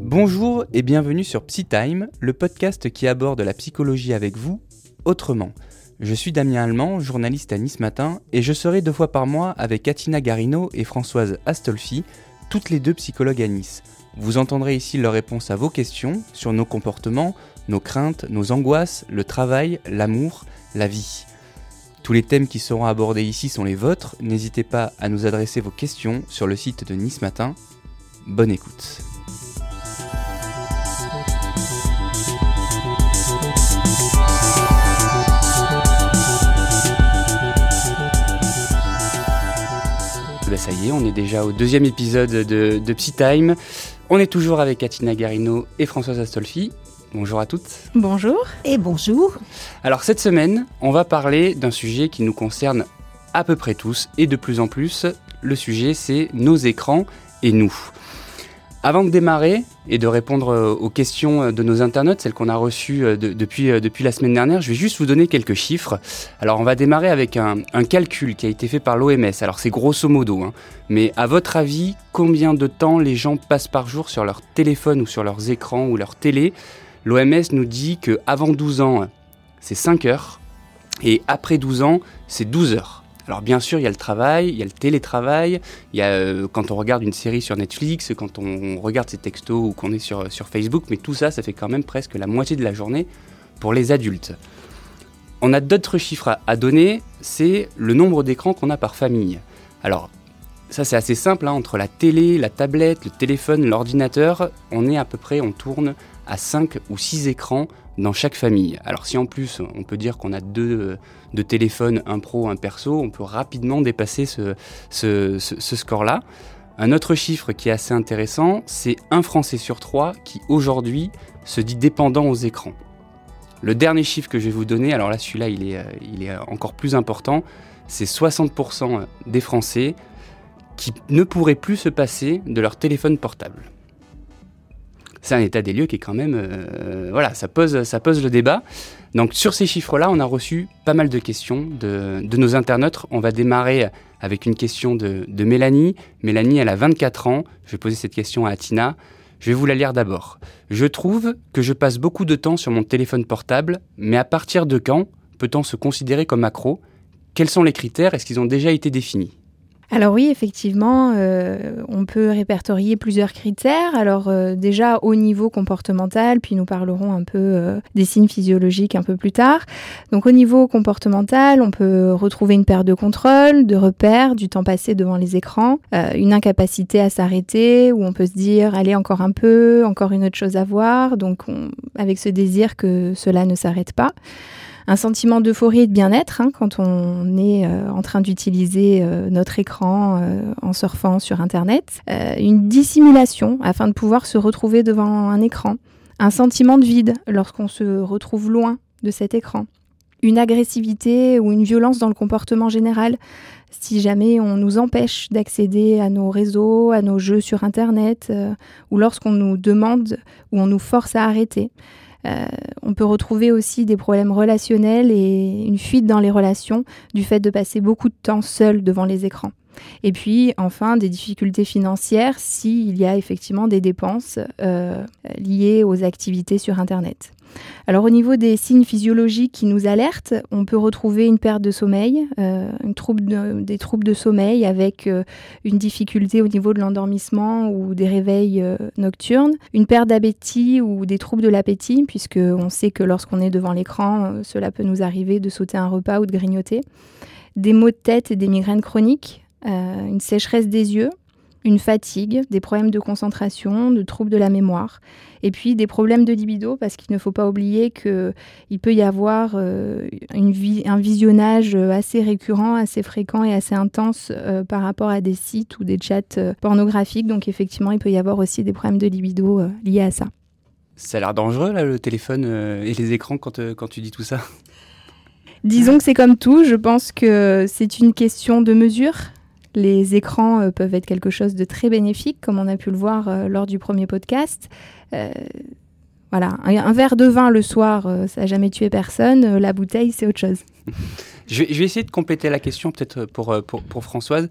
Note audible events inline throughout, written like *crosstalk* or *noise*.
Bonjour et bienvenue sur PsyTime, le podcast qui aborde la psychologie avec vous autrement. Je suis Damien Allemand, journaliste à Nice Matin, et je serai deux fois par mois avec Katina Garino et Françoise Astolfi, toutes les deux psychologues à Nice. Vous entendrez ici leurs réponses à vos questions sur nos comportements, nos craintes, nos angoisses, le travail, l'amour, la vie. Tous les thèmes qui seront abordés ici sont les vôtres, n'hésitez pas à nous adresser vos questions sur le site de Nice Matin. Bonne écoute. Bah, ça y est, on est déjà au deuxième épisode de, de Psy Time. On est toujours avec Katina Garino et Françoise Astolfi. Bonjour à toutes. Bonjour. Et bonjour. Alors cette semaine, on va parler d'un sujet qui nous concerne à peu près tous et de plus en plus. Le sujet, c'est nos écrans et nous. Avant de démarrer et de répondre euh, aux questions euh, de nos internautes, celles qu'on a reçues euh, depuis, depuis la semaine dernière, je vais juste vous donner quelques chiffres. Alors on va démarrer avec un, calcul qui a été fait par l'OMS. Alors c'est grosso modo, hein. mais à votre avis, combien de temps les gens passent par jour sur leur téléphone ou sur leurs écrans ou leur télé L'OMS nous dit que avant 12 ans, c'est 5 heures et après 12 ans, c'est 12 heures. Alors bien sûr, il y a le travail, il y a le télétravail, il y a euh, quand on regarde une série sur Netflix, quand on regarde ses textos ou qu'on est sur, Facebook, mais tout ça, ça fait quand même presque la moitié de la journée pour les adultes. On a d'autres chiffres à, donner, c'est le nombre d'écrans qu'on a par famille. Alors, ça c'est assez simple, hein, entre la télé, la tablette, le téléphone, l'ordinateur, on est à peu près, on tourne à 5 ou 6 écrans dans chaque famille. Alors si en plus on peut dire qu'on a deux, de téléphones, un pro, un perso, on peut rapidement dépasser ce, score-là. Un autre chiffre qui est assez intéressant, c'est un Français sur trois qui aujourd'hui se dit dépendant aux écrans. Le dernier chiffre que je vais vous donner, alors là celui-là il est, il est encore plus important, c'est 60% des Français qui ne pourraient plus se passer de leur téléphone portable c'est un état des lieux qui est quand même, euh, voilà, ça pose, ça pose le débat. Donc sur ces chiffres-là, on a reçu pas mal de questions de, nos internautes. On va démarrer avec une question de, Mélanie. Mélanie, elle a 24 ans. Je vais poser cette question à Atina. Je vais vous la lire d'abord. Je trouve que je passe beaucoup de temps sur mon téléphone portable, mais à partir de quand peut-on se considérer comme accro? Quels sont les critères? Est-ce qu'ils ont déjà été définis? Alors oui, effectivement, euh, on peut répertorier plusieurs critères. Alors euh, déjà au niveau comportemental, puis nous parlerons un peu euh, des signes physiologiques un peu plus tard. Donc au niveau comportemental, on peut retrouver une perte de contrôle, de repères, du temps passé devant les écrans, une incapacité à s'arrêter, où on peut se dire allez encore un peu, encore une autre chose à voir. Donc avec ce désir que cela ne s'arrête pas un sentiment d'euphorie et de bien-être hein, quand on est euh, en train d'utiliser euh, notre écran euh, en surfant sur Internet, une dissimulation afin de pouvoir se retrouver devant un écran, un sentiment de vide lorsqu'on se retrouve loin de cet écran, une agressivité ou une violence dans le comportement général si jamais on nous empêche d'accéder à nos réseaux, à nos jeux sur Internet, ou lorsqu'on nous demande ou on nous force à arrêter. Euh, on peut retrouver aussi des problèmes relationnels et une fuite dans les relations du fait de passer beaucoup de temps seul devant les écrans. Et puis enfin des difficultés financières s'il y a effectivement des dépenses euh, liées aux activités sur Internet. Alors au niveau des signes physiologiques qui nous alertent, on peut retrouver une perte de sommeil, euh, des troubles de sommeil avec euh, une difficulté au niveau de l'endormissement ou des réveils euh, nocturnes, une perte d'appétit ou des troubles de l'appétit, puisque on sait que lorsqu'on est devant l'écran, cela peut nous arriver de sauter un repas ou de grignoter, des maux de tête et des migraines chroniques, une sécheresse des yeux, une fatigue, des problèmes de concentration, de troubles de la mémoire, et puis des problèmes de libido, parce qu'il ne faut pas oublier qu'il peut y avoir euh, une un visionnage assez récurrent, assez fréquent et assez intense euh, par rapport à des sites ou des chats euh, pornographiques. Donc effectivement, il peut y avoir aussi des problèmes de libido liés à ça. Ça a l'air dangereux, là, le téléphone et les écrans, quand, quand tu dis tout ça? Disons que c'est comme tout. Je pense que c'est une question de mesure. Les écrans euh, peuvent être quelque chose de très bénéfique, comme on a pu le voir euh, lors du premier podcast. Euh, voilà, un, verre de vin le soir, ça n'a jamais tué personne. la bouteille, c'est autre chose. *laughs* je, vais, essayer de compléter la question peut-être pour, pour, pour Françoise.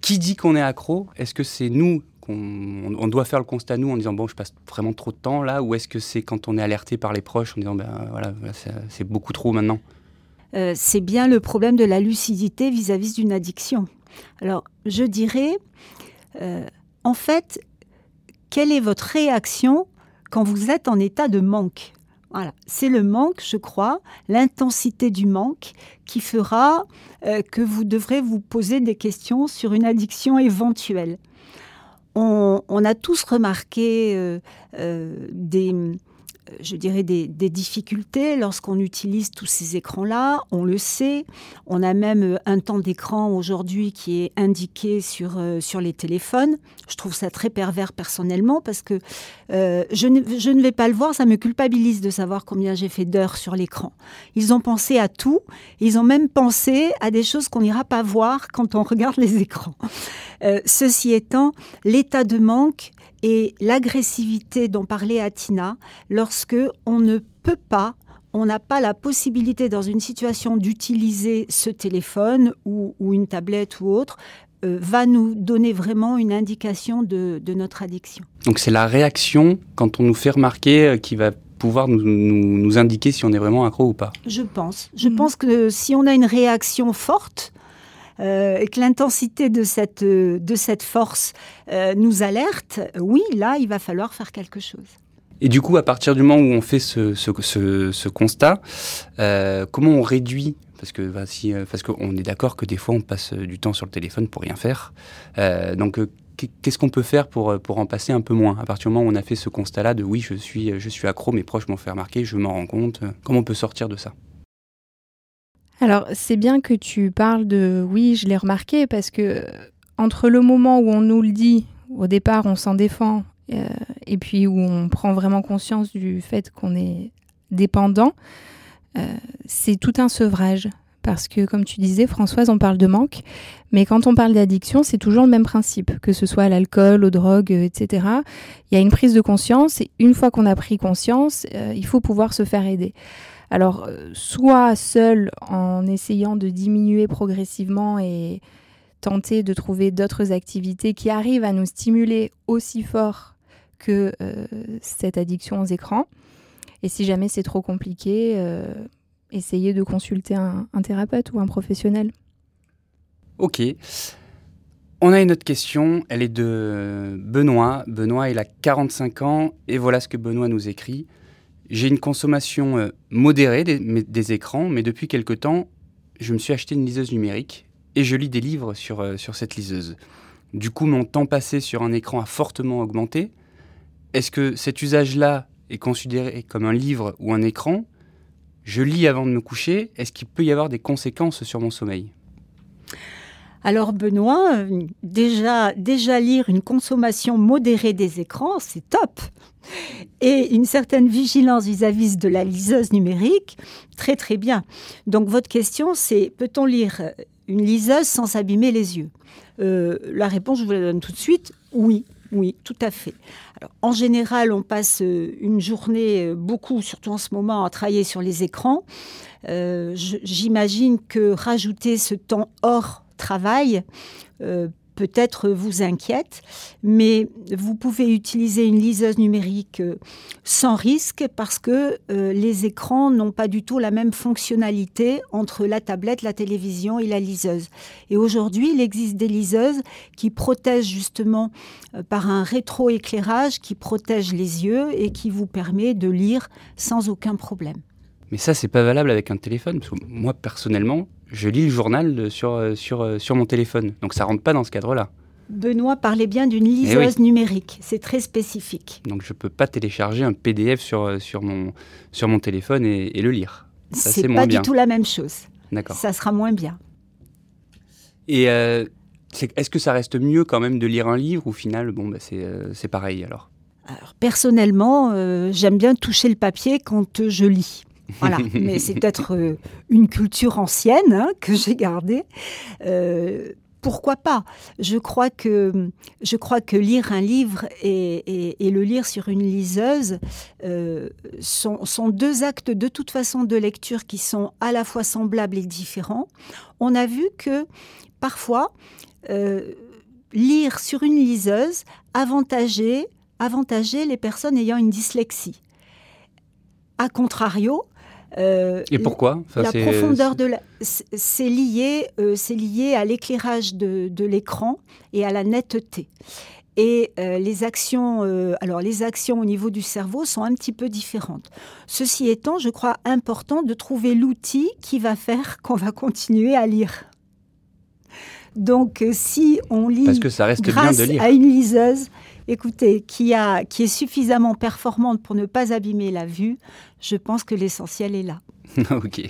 Qui dit qu'on est accro? Est-ce que c'est nous qu'on on doit faire le constat nous en disant bon je passe vraiment trop de temps là? Ou est-ce que c'est quand on est alerté par les proches en disant ben voilà c'est beaucoup trop maintenant? Euh, c'est bien le problème de la lucidité vis-à-vis d'une addiction. Alors, je dirais, euh, en fait, quelle est votre réaction quand vous êtes en état de manque voilà, c'est le manque, je crois, l'intensité du manque qui fera euh, que vous devrez vous poser des questions sur une addiction éventuelle. On, a tous remarqué des, euh, je dirais, des, difficultés lorsqu'on utilise tous ces écrans-là. On le sait. On a même euh, un temps d'écran aujourd'hui qui est indiqué sur, euh, sur les téléphones. Je trouve ça très pervers personnellement parce que je, ne, je, ne, vais pas le voir. Ça me culpabilise de savoir combien j'ai fait d'heures sur l'écran. Ils ont pensé à tout. Ils ont même pensé à des choses qu'on n'ira pas voir quand on regarde les écrans. ceci étant, l'état de manque et l'agressivité dont parlait Atina, lorsque on ne peut pas on n'a pas la possibilité dans une situation d'utiliser ce téléphone ou, une tablette ou autre, euh, va nous donner vraiment une indication de, notre addiction. Donc c'est la réaction quand on nous fait remarquer euh, qui va pouvoir nous, indiquer si on est vraiment accro ou pas. Je pense. Je mm. pense que si on a une réaction forte, euh, et que l'intensité de cette, de cette force euh, nous alerte, oui, là, il va falloir faire quelque chose. Et du coup, à partir du moment où on fait ce, ce, constat, euh, comment on réduit? Parce que bah, parce qu'on est d'accord que des fois on passe du temps sur le téléphone pour rien faire. donc qu'est-ce qu'on peut faire pour, pour en passer un peu moins? À partir du moment où on a fait ce constat-là de oui, je suis, je suis accro, mes proches m'ont fait remarquer, je m'en rends compte, comment on peut sortir de ça? Alors, c'est bien que tu parles de oui, je l'ai remarqué, parce que entre le moment où on nous le dit, au départ, on s'en défend, euh, et puis où on prend vraiment conscience du fait qu'on est dépendant, euh, c'est tout un sevrage. Parce que, comme tu disais, Françoise, on parle de manque, mais quand on parle d'addiction, c'est toujours le même principe, que ce soit à l'alcool, aux drogues, etc. Il y a une prise de conscience, et une fois qu'on a pris conscience, euh, il faut pouvoir se faire aider. Alors, euh, soit seul en essayant de diminuer progressivement et tenter de trouver d'autres activités qui arrivent à nous stimuler aussi fort que euh, cette addiction aux écrans. Et si jamais c'est trop compliqué, euh, essayez de consulter un, un, thérapeute ou un professionnel. Ok. On a une autre question, elle est de Benoît. Benoît, il a 45 ans et voilà ce que Benoît nous écrit. J'ai une consommation euh, modérée des, écrans, mais depuis quelque temps, je me suis acheté une liseuse numérique et je lis des livres sur, euh, sur cette liseuse. Du coup, mon temps passé sur un écran a fortement augmenté. Est-ce que cet usage-là est considéré comme un livre ou un écran? Je lis avant de me coucher. Est-ce qu'il peut y avoir des conséquences sur mon sommeil? Alors Benoît, euh, déjà, déjà lire une consommation modérée des écrans, c'est top. Et une certaine vigilance vis-à-vis de la liseuse numérique, très très bien. Donc votre question, c'est peut-on lire une liseuse sans s'abîmer les yeux? Euh, La réponse, je vous la donne tout de suite, oui. Oui, tout à fait. en général, on passe euh, une journée, beaucoup, surtout en ce moment, à travailler sur les écrans. J'imagine que rajouter ce temps hors travail euh, peut-être vous inquiète, mais vous pouvez utiliser une liseuse numérique euh, sans risque parce que euh, les écrans n'ont pas du tout la même fonctionnalité entre la tablette, la télévision et la liseuse. Et aujourd'hui, il existe des liseuses qui protègent justement par un rétroéclairage qui protège les yeux et qui vous permet de lire sans aucun problème. Mais ça, c'est pas valable avec un téléphone. Parce que moi, personnellement, je lis le journal sur, euh, sur, euh, sur mon téléphone. Donc ça rentre pas dans ce cadre-là. Benoît parlait bien d'une eh liseuse numérique. C'est très spécifique. Donc je peux pas télécharger un PDF sur, euh, sur, mon, sur mon téléphone et, le lire. C'est pas du tout la même chose. D'accord. Ça sera moins bien. Et est-ce que ça reste mieux quand même de lire un livre ou au final, bon, bah, c'est pareil alors? Alors, personnellement, j'aime bien toucher le papier quand je lis. Voilà, *laughs* mais c'est peut-être euh, une culture ancienne hein, que j'ai gardée. Euh, pourquoi pas? Je crois, que, je crois que lire un livre et, le lire sur une liseuse euh, sont, sont, deux actes de toute façon de lecture qui sont à la fois semblables et différents. On a vu que parfois, euh, lire sur une liseuse avantageait, avantageait les personnes ayant une dyslexie. A contrario, euh, et pourquoi? La profondeur de la... c'est lié, euh, c'est lié à l'éclairage de, de l'écran et à la netteté. Et euh, les actions, alors les actions au niveau du cerveau sont un petit peu différentes. Ceci étant, je crois important de trouver l'outil qui va faire qu'on va continuer à lire. Donc, si on lit Parce que ça reste grâce bien de lire. à une liseuse, écoutez, qui, a, qui est suffisamment performante pour ne pas abîmer la vue, je pense que l'essentiel est là. *laughs* ok.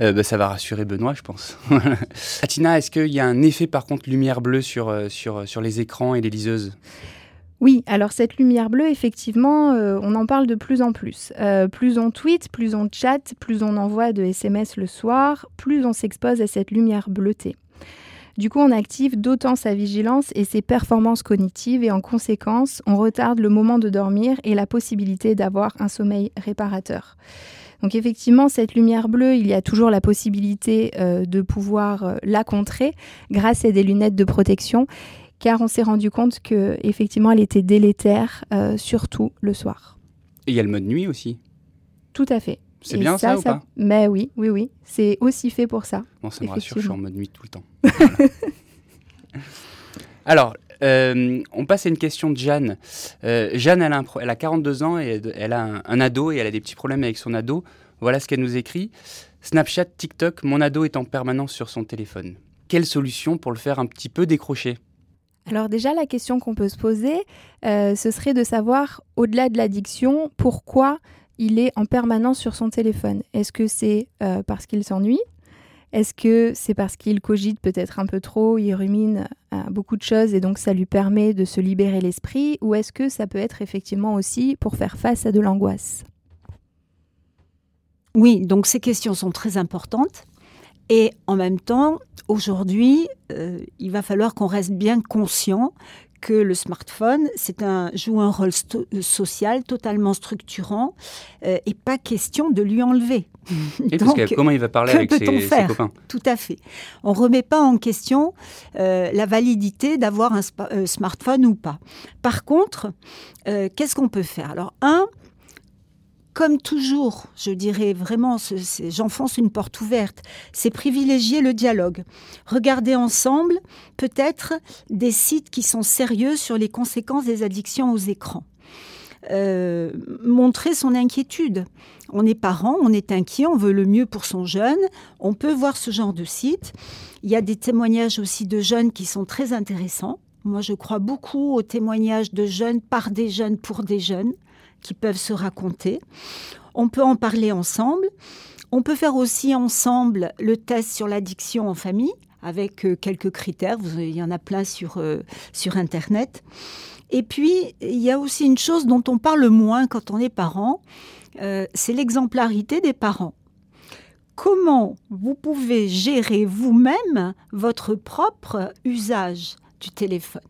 Euh, bah, ça va rassurer Benoît, je pense. *laughs* Atina, est-ce qu'il y a un effet par contre lumière bleue sur, euh, sur, sur les écrans et les liseuses? Oui, alors cette lumière bleue, effectivement, euh, on en parle de plus en plus. plus on tweet, plus on chatte, plus on envoie de SMS le soir, plus on s'expose à cette lumière bleutée. Du coup, on active d'autant sa vigilance et ses performances cognitives et en conséquence, on retarde le moment de dormir et la possibilité d'avoir un sommeil réparateur. Donc effectivement, cette lumière bleue, il y a toujours la possibilité euh, de pouvoir euh, la contrer grâce à des lunettes de protection, car on s'est rendu compte que effectivement, elle était délétère, euh, surtout le soir. Et il y a le mode nuit aussi? Tout à fait. C'est bien ça, ou pas? Mais oui, oui, oui. C'est aussi fait pour ça. Bon, ça me rassure, je suis en mode nuit tout le temps. *laughs* Alors, euh, on passe à une question de Jeanne. Euh, Jeanne, elle a, elle a, 42 ans et elle a un, ado et elle a des petits problèmes avec son ado. Voilà ce qu'elle nous écrit. Snapchat, TikTok, mon ado est en permanence sur son téléphone. Quelle solution pour le faire un petit peu décrocher? Alors déjà, la question qu'on peut se poser, euh, ce serait de savoir, au-delà de l'addiction, pourquoi il est en permanence sur son téléphone. Est-ce que c'est euh, parce qu'il s'ennuie? Est-ce que c'est parce qu'il cogite peut-être un peu trop, il rumine euh, beaucoup de choses et donc ça lui permet de se libérer l'esprit? Ou est-ce que ça peut être effectivement aussi pour faire face à de l'angoisse? Oui, donc ces questions sont très importantes. Et en même temps, aujourd'hui, euh, il va falloir qu'on reste bien conscient que le smartphone un, joue un rôle social totalement structurant euh, et pas question de lui enlever. Et parce que comment il va parler avec ses, copains? Tout à fait. On ne remet pas en question euh, la validité d'avoir un euh, smartphone ou pas. Par contre, qu'est-ce qu'on peut faire? Alors, un, comme toujours, je dirais vraiment, j'enfonce une porte ouverte, c'est privilégier le dialogue. Regarder ensemble peut-être des sites qui sont sérieux sur les conséquences des addictions aux écrans. Euh, montrer son inquiétude. On est parent, on est inquiet, on veut le mieux pour son jeune. On peut voir ce genre de site. Il y a des témoignages aussi de jeunes qui sont très intéressants. Moi, je crois beaucoup aux témoignages de jeunes par des jeunes pour des jeunes qui peuvent se raconter. On peut en parler ensemble. On peut faire aussi ensemble le test sur l'addiction en famille avec euh, quelques critères. Il y en a plein sur, euh, sur Internet. Et puis, il y a aussi une chose dont on parle moins quand on est parent, euh, c'est l'exemplarité des parents. Comment vous pouvez gérer vous-même votre propre usage du téléphone?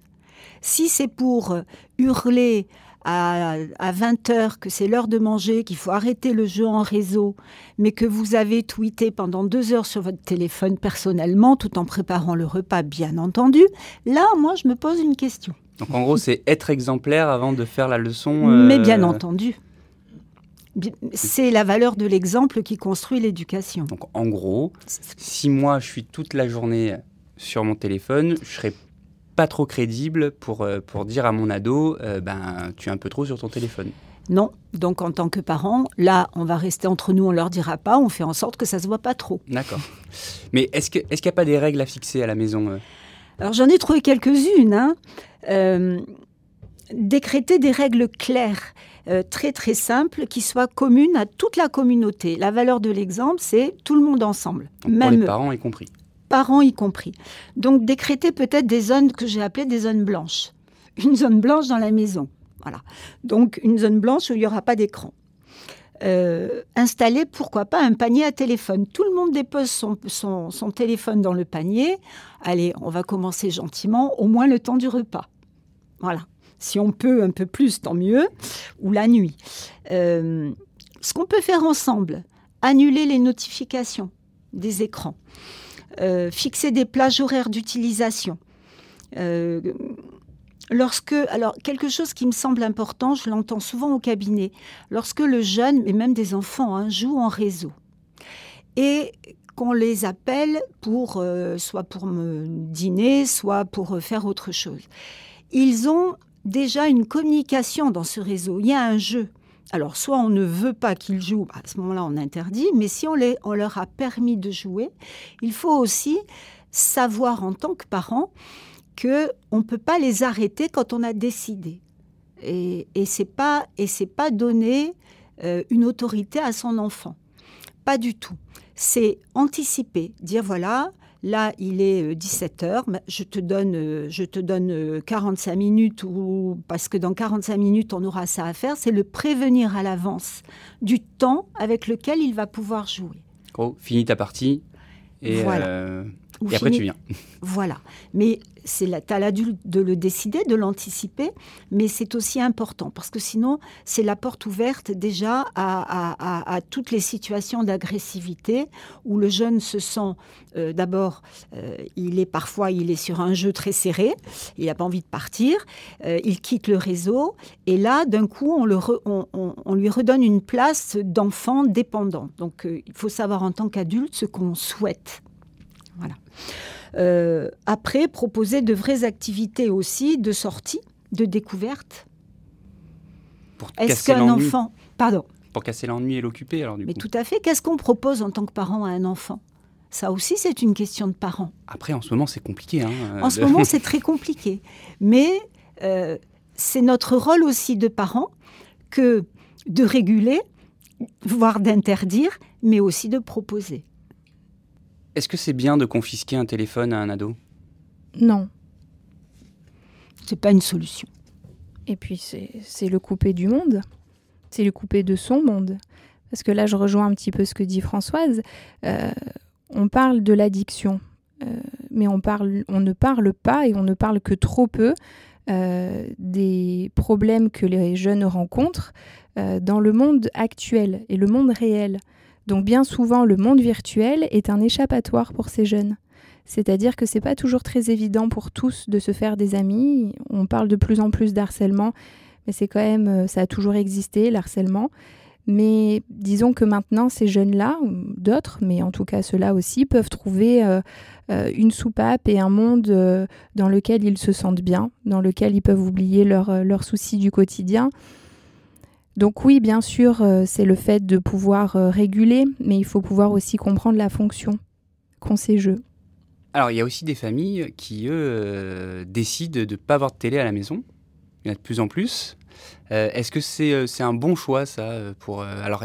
Si c'est pour hurler à, 20 heures que c'est l'heure de manger, qu'il faut arrêter le jeu en réseau, mais que vous avez tweeté pendant deux heures sur votre téléphone personnellement, tout en préparant le repas, bien entendu, là, moi, je me pose une question. Donc en gros, c'est être exemplaire avant de faire la leçon. Mais bien entendu. C'est la valeur de l'exemple qui construit l'éducation. Donc en gros, si moi je suis toute la journée sur mon téléphone, je serai pas trop crédible pour, euh, pour dire à mon ado, euh, ben, tu es un peu trop sur ton téléphone. Non. Donc, en tant que parent, là, on va rester entre nous, on leur dira pas, on fait en sorte que ça se voit pas trop. D'accord. Mais est-ce qu'il est n'y a pas des règles à fixer à la maison euh? Alors, j'en ai trouvé quelques-unes. Hein. décréter des règles claires. très très simples qui soient communes à toute la communauté. La valeur de l'exemple, c'est tout le monde ensemble. même pour les parents y compris parents y compris. Donc décréter peut-être des zones que j'ai appelées des zones blanches. Une zone blanche dans la maison. Voilà. Donc une zone blanche où il n'y aura pas d'écran. euh, installer, pourquoi pas, un panier à téléphone. Tout le monde dépose son, son, téléphone dans le panier. Allez, on va commencer gentiment, au moins le temps du repas. Voilà. Si on peut un peu plus, tant mieux. Ou la nuit. Euh, ce qu'on peut faire ensemble, annuler les notifications des écrans, fixer des plages horaires d'utilisation. Lorsque, alors quelque chose qui me semble important, je l'entends souvent au cabinet, lorsque le jeune, mais même des enfants, hein, jouent en réseau et qu'on les appelle pour euh, soit pour me dîner, soit pour euh, faire autre chose. Ils ont déjà une communication dans ce réseau. Il y a un jeu. Alors, soit on ne veut pas qu'ils jouent, à ce moment-là, on interdit, mais si on, les, on leur a permis de jouer, il faut aussi savoir en tant que parent que on peut pas les arrêter quand on a décidé. Et, et c'est pas c'est pas donner euh, une autorité à son enfant. Pas du tout. C'est anticiper, dire voilà, là il est 17 euh, heures, je te donne euh, je te donne 45 minutes ou parce que dans 45 minutes on aura ça à faire, c'est le prévenir à l'avance du temps avec lequel il va pouvoir jouer. Oh, finis ta partie et voilà. Et après, tu viens. *laughs* Voilà. Mais c'est à l'adulte de le décider, de l'anticiper, mais c'est aussi important parce que sinon, c'est la porte ouverte déjà à, toutes les situations d'agressivité où le jeune se sent euh, d'abord, euh, il est parfois, il est sur un jeu très serré, il n'a pas envie de partir, euh, il quitte le réseau et là, d'un coup, on, le on, lui redonne une place d'enfant dépendant. Donc, il faut savoir en tant qu'adulte ce qu'on souhaite. Voilà. Euh, après, proposer de vraies activités aussi, de sortie, de découverte. Est-ce qu'un enfant... Pardon. Pour casser l'ennui et l'occuper, alors du Mais tout à fait. Qu'est-ce qu'on propose en tant que parent à un enfant? Ça aussi, c'est une question de parents. Après, en ce moment, c'est compliqué. Hein, en ce moment, *laughs* c'est très compliqué. Mais euh, c'est notre rôle aussi de parents que de réguler, voire d'interdire, mais aussi de proposer. Est-ce que c'est bien de confisquer un téléphone à un ado? Non. C'est pas une solution. Et puis c'est le couper du monde. C'est le couper de son monde. Parce que là, je rejoins un petit peu ce que dit Françoise. Euh, on parle de l'addiction, euh, mais on, parle, on ne parle pas et on ne parle que trop peu euh, des problèmes que les jeunes rencontrent dans le monde actuel et le monde réel. Donc bien souvent, le monde virtuel est un échappatoire pour ces jeunes. C'est-à-dire que c'est pas toujours très évident pour tous de se faire des amis. On parle de plus en plus d'harcèlement, mais c'est quand même, euh, ça a toujours existé, l'harcèlement. Mais disons que maintenant, ces jeunes-là, d'autres, mais en tout cas ceux-là aussi, peuvent trouver euh, euh, une soupape et un monde dans lequel ils se sentent bien, dans lequel ils peuvent oublier leurs soucis du quotidien donc oui, bien sûr, euh, c'est le fait de pouvoir euh, réguler, mais il faut pouvoir aussi comprendre la fonction qu'ont ces jeux. Alors il y a aussi des familles qui, eux, euh, décident de ne pas avoir de télé à la maison. Il y en a de plus en plus. Est-ce que c'est un bon choix, ça pour, Alors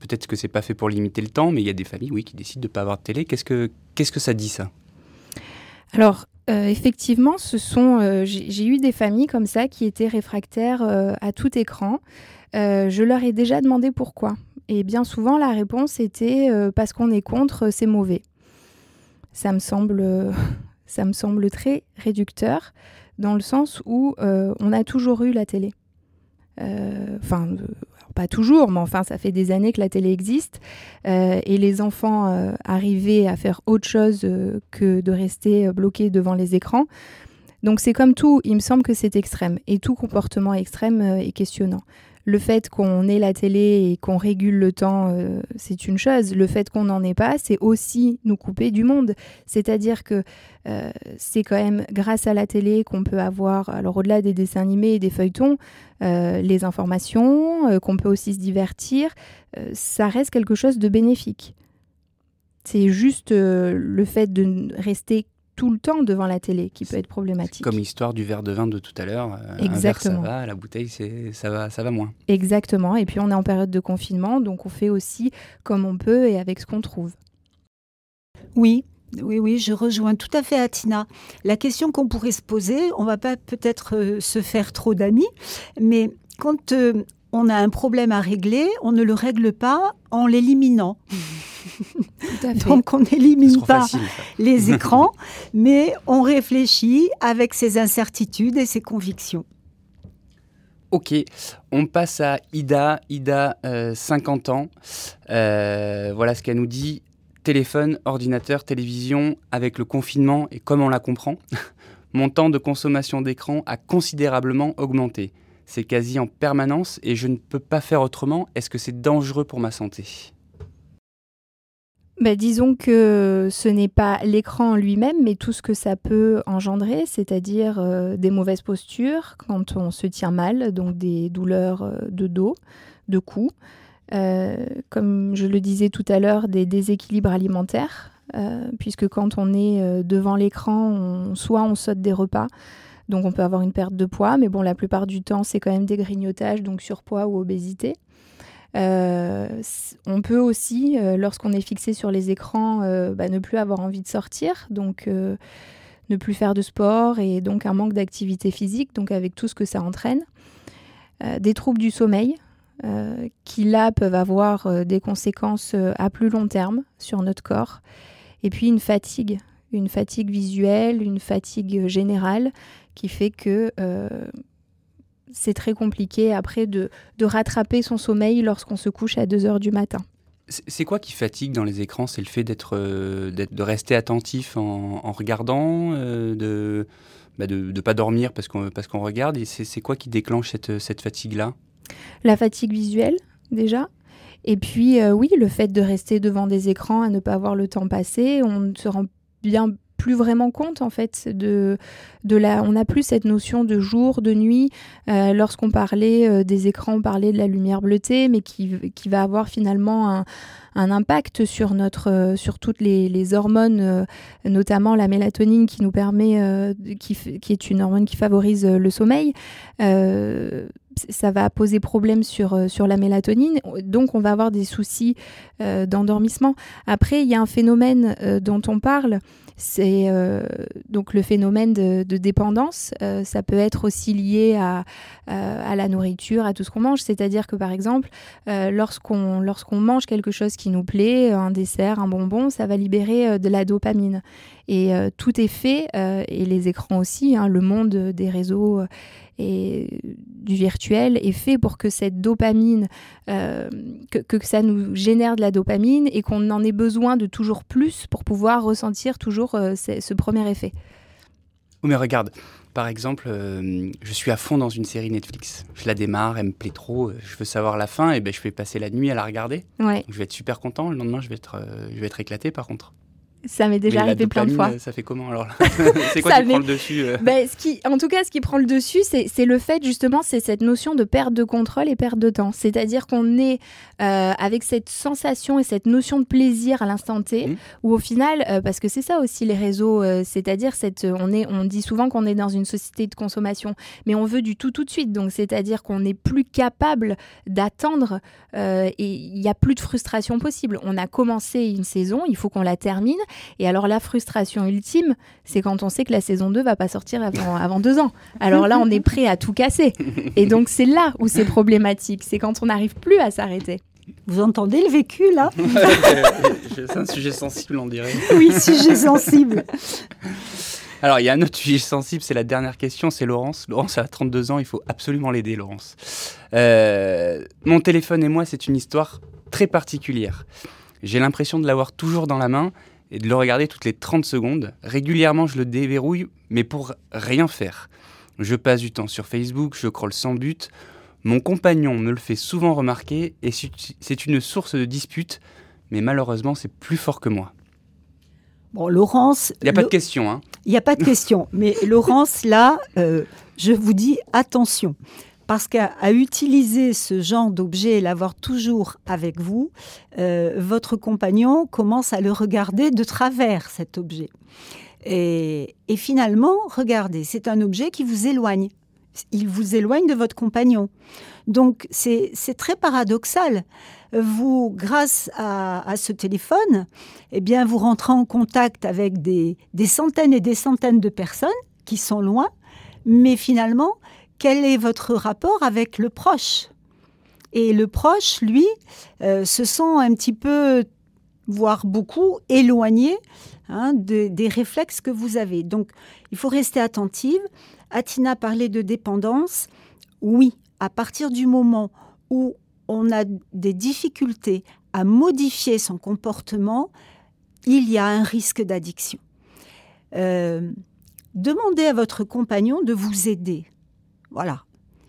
peut-être que c'est pas fait pour limiter le temps, mais il y a des familles, oui, qui décident de ne pas avoir de télé. Qu'est-ce que, qu'est-ce que ça dit, ça? Alors, effectivement, ce sont, j'ai eu des familles comme ça qui étaient réfractaires à tout écran. Euh, je leur ai déjà demandé pourquoi. Et bien souvent, la réponse était euh, parce qu'on est contre, c'est mauvais. Ça me semble, *laughs* ça me semble très réducteur dans le sens où euh, on a toujours eu la télé. Enfin, pas toujours, mais enfin, ça fait des années que la télé existe. et les enfants arrivaient à faire autre chose que de rester bloqués devant les écrans. Donc c'est comme tout, il me semble que c'est extrême. Et tout comportement extrême est questionnant le fait qu'on ait la télé et qu'on régule le temps, euh, c'est une chose. Le fait qu'on n'en ait pas, c'est aussi nous couper du monde. C'est-à-dire que euh, c'est quand même grâce à la télé qu'on peut avoir, alors au-delà des dessins animés et des feuilletons, euh, les informations, qu'on peut aussi se divertir. ça reste quelque chose de bénéfique. C'est juste le fait de rester tout le temps devant la télé qui peut être problématique. Comme l'histoire du verre de vin de tout à l'heure. Exactement. Un verre, ça va, la bouteille, ça va, ça va moins. Exactement. Et puis on est en période de confinement, donc on fait aussi comme on peut et avec ce qu'on trouve. Oui, oui, oui, je rejoins tout à fait Atina. La question qu'on pourrait se poser, on va pas peut-être euh, se faire trop d'amis, mais quand euh, on a un problème à régler, on ne le règle pas en l'éliminant. *laughs* Donc on n'élimine pas les *laughs* écrans, mais on réfléchit avec ses incertitudes et ses convictions. Ok, on passe à Ida. Ida, 50 euh, ans. Euh, voilà ce qu'elle nous dit. Téléphone, ordinateur, télévision, avec le confinement et comme on la comprend, *laughs* mon temps de consommation d'écran a considérablement augmenté. C'est quasi en permanence et je ne peux pas faire autrement. Est-ce que c'est dangereux pour ma santé? Bah, disons que ce n'est pas l'écran en lui-même, mais tout ce que ça peut engendrer, c'est-à-dire euh, des mauvaises postures quand on se tient mal, donc des douleurs euh, de dos, de cou, euh, comme je le disais tout à l'heure, des déséquilibres alimentaires, puisque quand on est devant l'écran, soit on saute des repas, donc on peut avoir une perte de poids, mais bon, la plupart du temps, c'est quand même des grignotages, donc surpoids ou obésité. Euh, on peut aussi, euh, lorsqu'on est fixé sur les écrans, euh, bah, ne plus avoir envie de sortir, donc ne plus faire de sport et donc un manque d'activité physique, donc avec tout ce que ça entraîne. des troubles du sommeil, qui là peuvent avoir des conséquences à plus long terme sur notre corps. Et puis une fatigue, une fatigue visuelle, une fatigue générale, qui fait que c'est très compliqué après de, rattraper son sommeil lorsqu'on se couche à 2 heures du matin. C'est quoi qui fatigue dans les écrans? C'est le fait d'être, euh, de rester attentif en, regardant, euh, de ne bah pas dormir parce qu'on, parce qu'on regarde? Et c'est, quoi qui déclenche cette, cette fatigue-là? La fatigue visuelle, déjà. Et puis, euh, oui, le fait de rester devant des écrans à ne pas voir le temps passer, on se rend bien plus vraiment compte en fait de, de la, on n'a plus cette notion de jour, de nuit. Euh, lorsqu'on parlait euh, des écrans, on parlait de la lumière bleutée, mais qui, qui va avoir finalement un, un impact sur notre, euh, sur toutes les, les hormones, notamment la mélatonine qui nous permet, qui, qui, est une hormone qui favorise le sommeil ça va poser problème sur, sur la mélatonine, donc on va avoir des soucis d'endormissement. Après, il y a un phénomène dont on parle, c'est euh, donc le phénomène de, dépendance. Euh, ça peut être aussi lié à, euh, à la nourriture, à tout ce qu'on mange. C'est-à-dire que par exemple, lorsqu'on mange quelque chose qui nous plaît, un dessert, un bonbon, ça va libérer de la dopamine. Et tout est fait, et les écrans aussi, hein, le monde des réseaux et du virtuel est fait pour que cette dopamine, euh, que, ça nous génère de la dopamine et qu'on en ait besoin de toujours plus pour pouvoir ressentir toujours euh, ce, premier effet. Oh mais regarde, par exemple, euh, je suis à fond dans une série Netflix. Je la démarre, elle me plaît trop, je veux savoir la fin, et ben je vais passer la nuit à la regarder. Ouais. Je vais être super content, le lendemain je vais être, je vais être éclaté par contre. Ça m'est déjà arrivé plein de fois. Ça fait comment alors *laughs* *laughs* C'est quoi qui prend le dessus euh ben, ce qui, En tout cas, ce qui prend le dessus, c'est le fait justement, c'est cette notion de perte de contrôle et perte de temps. C'est-à-dire qu'on est euh, avec cette sensation et cette notion de plaisir à l'instant T, mmh. où au final, euh, parce que c'est ça aussi les réseaux, c'est-à-dire cette, on est, on dit souvent qu'on est dans une société de consommation, mais on veut du tout tout de suite. Donc c'est-à-dire qu'on n'est plus capable d'attendre et il n'y a plus de frustration possible. On a commencé une saison, il faut qu'on la termine et alors la frustration ultime, c'est quand on sait que la saison 2 va pas sortir avant, *laughs* avant deux ans. Alors là, on est prêt à tout casser. Et donc c'est là où c'est problématique, c'est quand on n'arrive plus à s'arrêter. Vous entendez le vécu là *laughs* C'est un sujet sensible, on dirait. Oui, sujet sensible. Alors, il y a un autre sujet sensible, c'est la dernière question, c'est Laurence. Laurence a 32 ans, il faut absolument l'aider, Laurence. Euh, mon téléphone et moi, c'est une histoire très particulière. J'ai l'impression de l'avoir toujours dans la main et de le regarder toutes les 30 secondes. Régulièrement, je le déverrouille, mais pour rien faire. Je passe du temps sur Facebook, je scrolle sans but. Mon compagnon me le fait souvent remarquer et c'est une source de dispute, mais malheureusement, c'est plus fort que moi. Bon, Laurence. Il n'y a pas de question, hein Il n'y a pas de question. mais *laughs* Laurence, là, euh, je vous dis attention. Parce qu'à utiliser ce genre d'objet et l'avoir toujours avec vous, euh, votre compagnon commence à le regarder de travers cet objet. Et, finalement, regardez, c'est un objet qui vous éloigne. Il vous éloigne de votre compagnon. Donc c'est très paradoxal. Vous, grâce à, ce téléphone, eh bien, vous rentrez en contact avec des, des centaines et des centaines de personnes qui sont loin, mais finalement, quel est votre rapport avec le proche? Et le proche, lui, euh, se sent un petit peu, voire beaucoup, éloigné hein, des réflexes que vous avez. Donc, il faut rester attentive. Atina parlait de dépendance. Oui, à partir du moment où on a des difficultés à modifier son comportement, il y a un risque d'addiction. Euh, demandez à votre compagnon de vous aider. Voilà.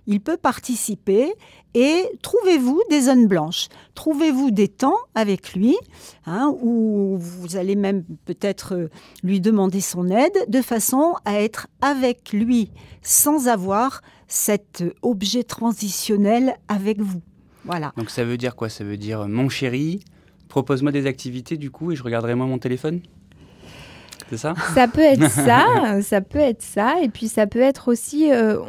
Il peut participer et trouvez-vous des zones blanches. Trouvez-vous des temps avec lui hein, où vous allez même peut-être euh, lui demander son aide de façon à être avec lui sans avoir cet objet transitionnel avec vous. Voilà. Donc ça veut dire quoi? Ça veut dire mon chéri, propose-moi des activités du coup et je regarderai moi mon téléphone? C'est ça? Ça peut être *laughs* ça, ça peut être ça, et puis ça peut être aussi, euh,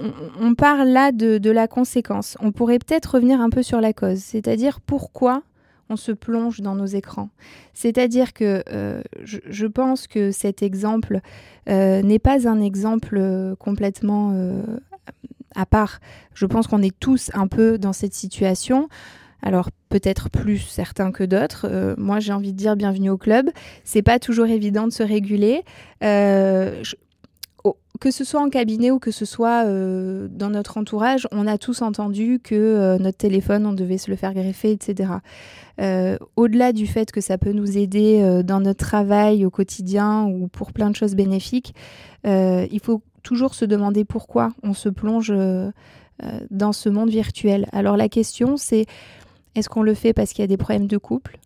on, parle là de, la conséquence. On pourrait peut-être revenir un peu sur la cause, c'est-à-dire pourquoi on se plonge dans nos écrans. C'est-à-dire que euh, je, pense que cet exemple euh, n'est pas un exemple complètement à part. Je pense qu'on est tous un peu dans cette situation. Alors peut-être plus certains que d'autres. Euh, moi, j'ai envie de dire bienvenue au club. C'est pas toujours évident de se réguler. Euh, que ce soit en cabinet ou que ce soit euh, dans notre entourage, on a tous entendu que notre téléphone, on devait se le faire greffer, etc. Au-delà du fait que ça peut nous aider dans notre travail au quotidien ou pour plein de choses bénéfiques, il faut toujours se demander pourquoi on se plonge dans ce monde virtuel. Alors la question, c'est est-ce qu'on le fait parce qu'il y a des problèmes de couple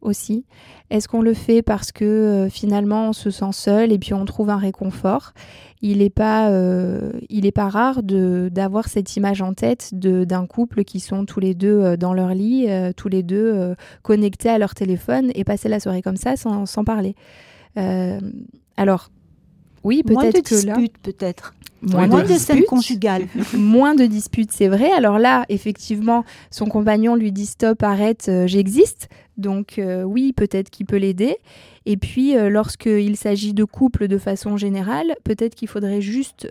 aussi? Est-ce qu'on le fait parce que euh, finalement on se sent seul et puis on trouve un réconfort? Il n'est pas, euh, pas rare d'avoir cette image en tête d'un couple qui sont tous les deux euh, dans leur lit, tous les deux connectés à leur téléphone et passer la soirée comme ça sans, sans parler. alors, oui, peut-être que là... peut-être. Moins, de, scènes conjugales. *laughs* *laughs* moins de disputes, c'est vrai. Alors là, effectivement, son compagnon lui dit stop, arrête, euh, j'existe. Donc euh, oui, peut-être qu'il peut l'aider. Et puis, euh, lorsqu'il s'agit de couple de façon générale, peut-être qu'il faudrait juste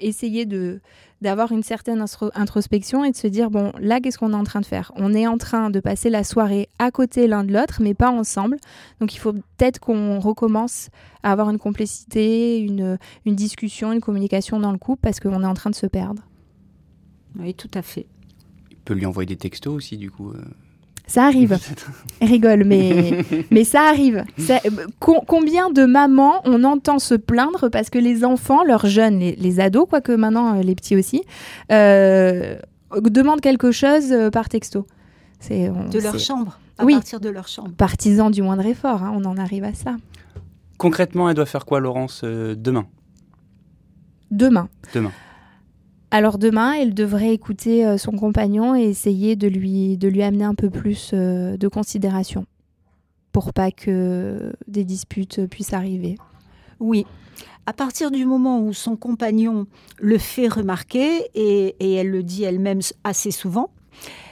essayer de d'avoir une certaine introspection et de se dire bon là qu'est-ce qu'on est en train de faire? On est en train de passer la soirée à côté l'un de l'autre mais pas ensemble. Donc il faut peut-être qu'on recommence à avoir une complicité, une, une discussion, une communication dans le couple parce qu'on est en train de se perdre. Oui, tout à fait. Il peut lui envoyer des textos aussi du coup. Euh, ça arrive. rigole, mais, *laughs* mais ça arrive. combien de mamans on entend se plaindre parce que les enfants, leurs jeunes, les, ados, quoique maintenant euh, les petits aussi, euh, demandent quelque chose euh, par texto. de leur chambre, à oui. partir de leur chambre. Partisan du moindre effort, hein, on en arrive à ça. Concrètement, elle doit faire quoi, Laurence, demain? Demain. Demain. Alors demain, elle devrait écouter euh, son compagnon et essayer de lui, de lui amener un peu plus euh, de considération pour pas que des disputes puissent arriver. Oui. À partir du moment où son compagnon le fait remarquer, et, elle le dit elle-même assez souvent,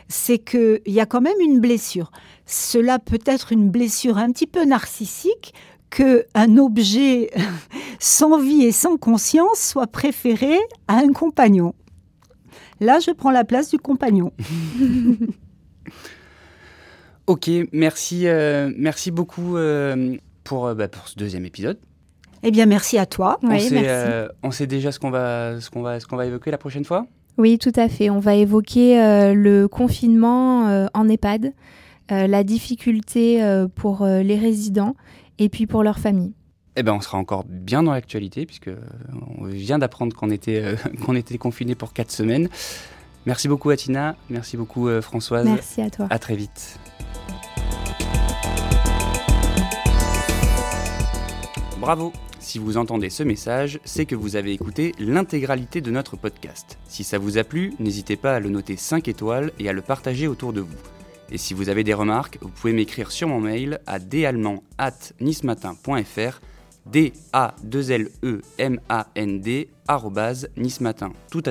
c'est qu'il y a quand même une blessure. Cela peut être une blessure un petit peu narcissique qu'un objet *laughs* sans vie et sans conscience soit préféré à un compagnon. Là, je prends la place du compagnon. *laughs* ok, merci, euh, merci beaucoup euh, pour, euh, bah, pour ce deuxième épisode. Eh bien, merci à toi. on, sait, on sait déjà ce qu'on va, ce qu'on va, ce qu'on va évoquer la prochaine fois Oui, tout à fait. On va évoquer le confinement en EHPAD, la difficulté pour les résidents et puis pour leur famille. Eh ben, on sera encore bien dans l'actualité puisque euh, on vient d'apprendre qu'on était, euh, *laughs* qu'on était confiné pour quatre semaines. Merci beaucoup Atina, merci beaucoup euh, Françoise. Merci à toi. À très vite. Bravo Si vous entendez ce message, c'est que vous avez écouté l'intégralité de notre podcast. Si ça vous a plu, n'hésitez pas à le noter 5 étoiles et à le partager autour de vous. Et si vous avez des remarques, vous pouvez m'écrire sur mon mail à dasallemand.nismatin.fr d a 2 l e m a n d nismatin tout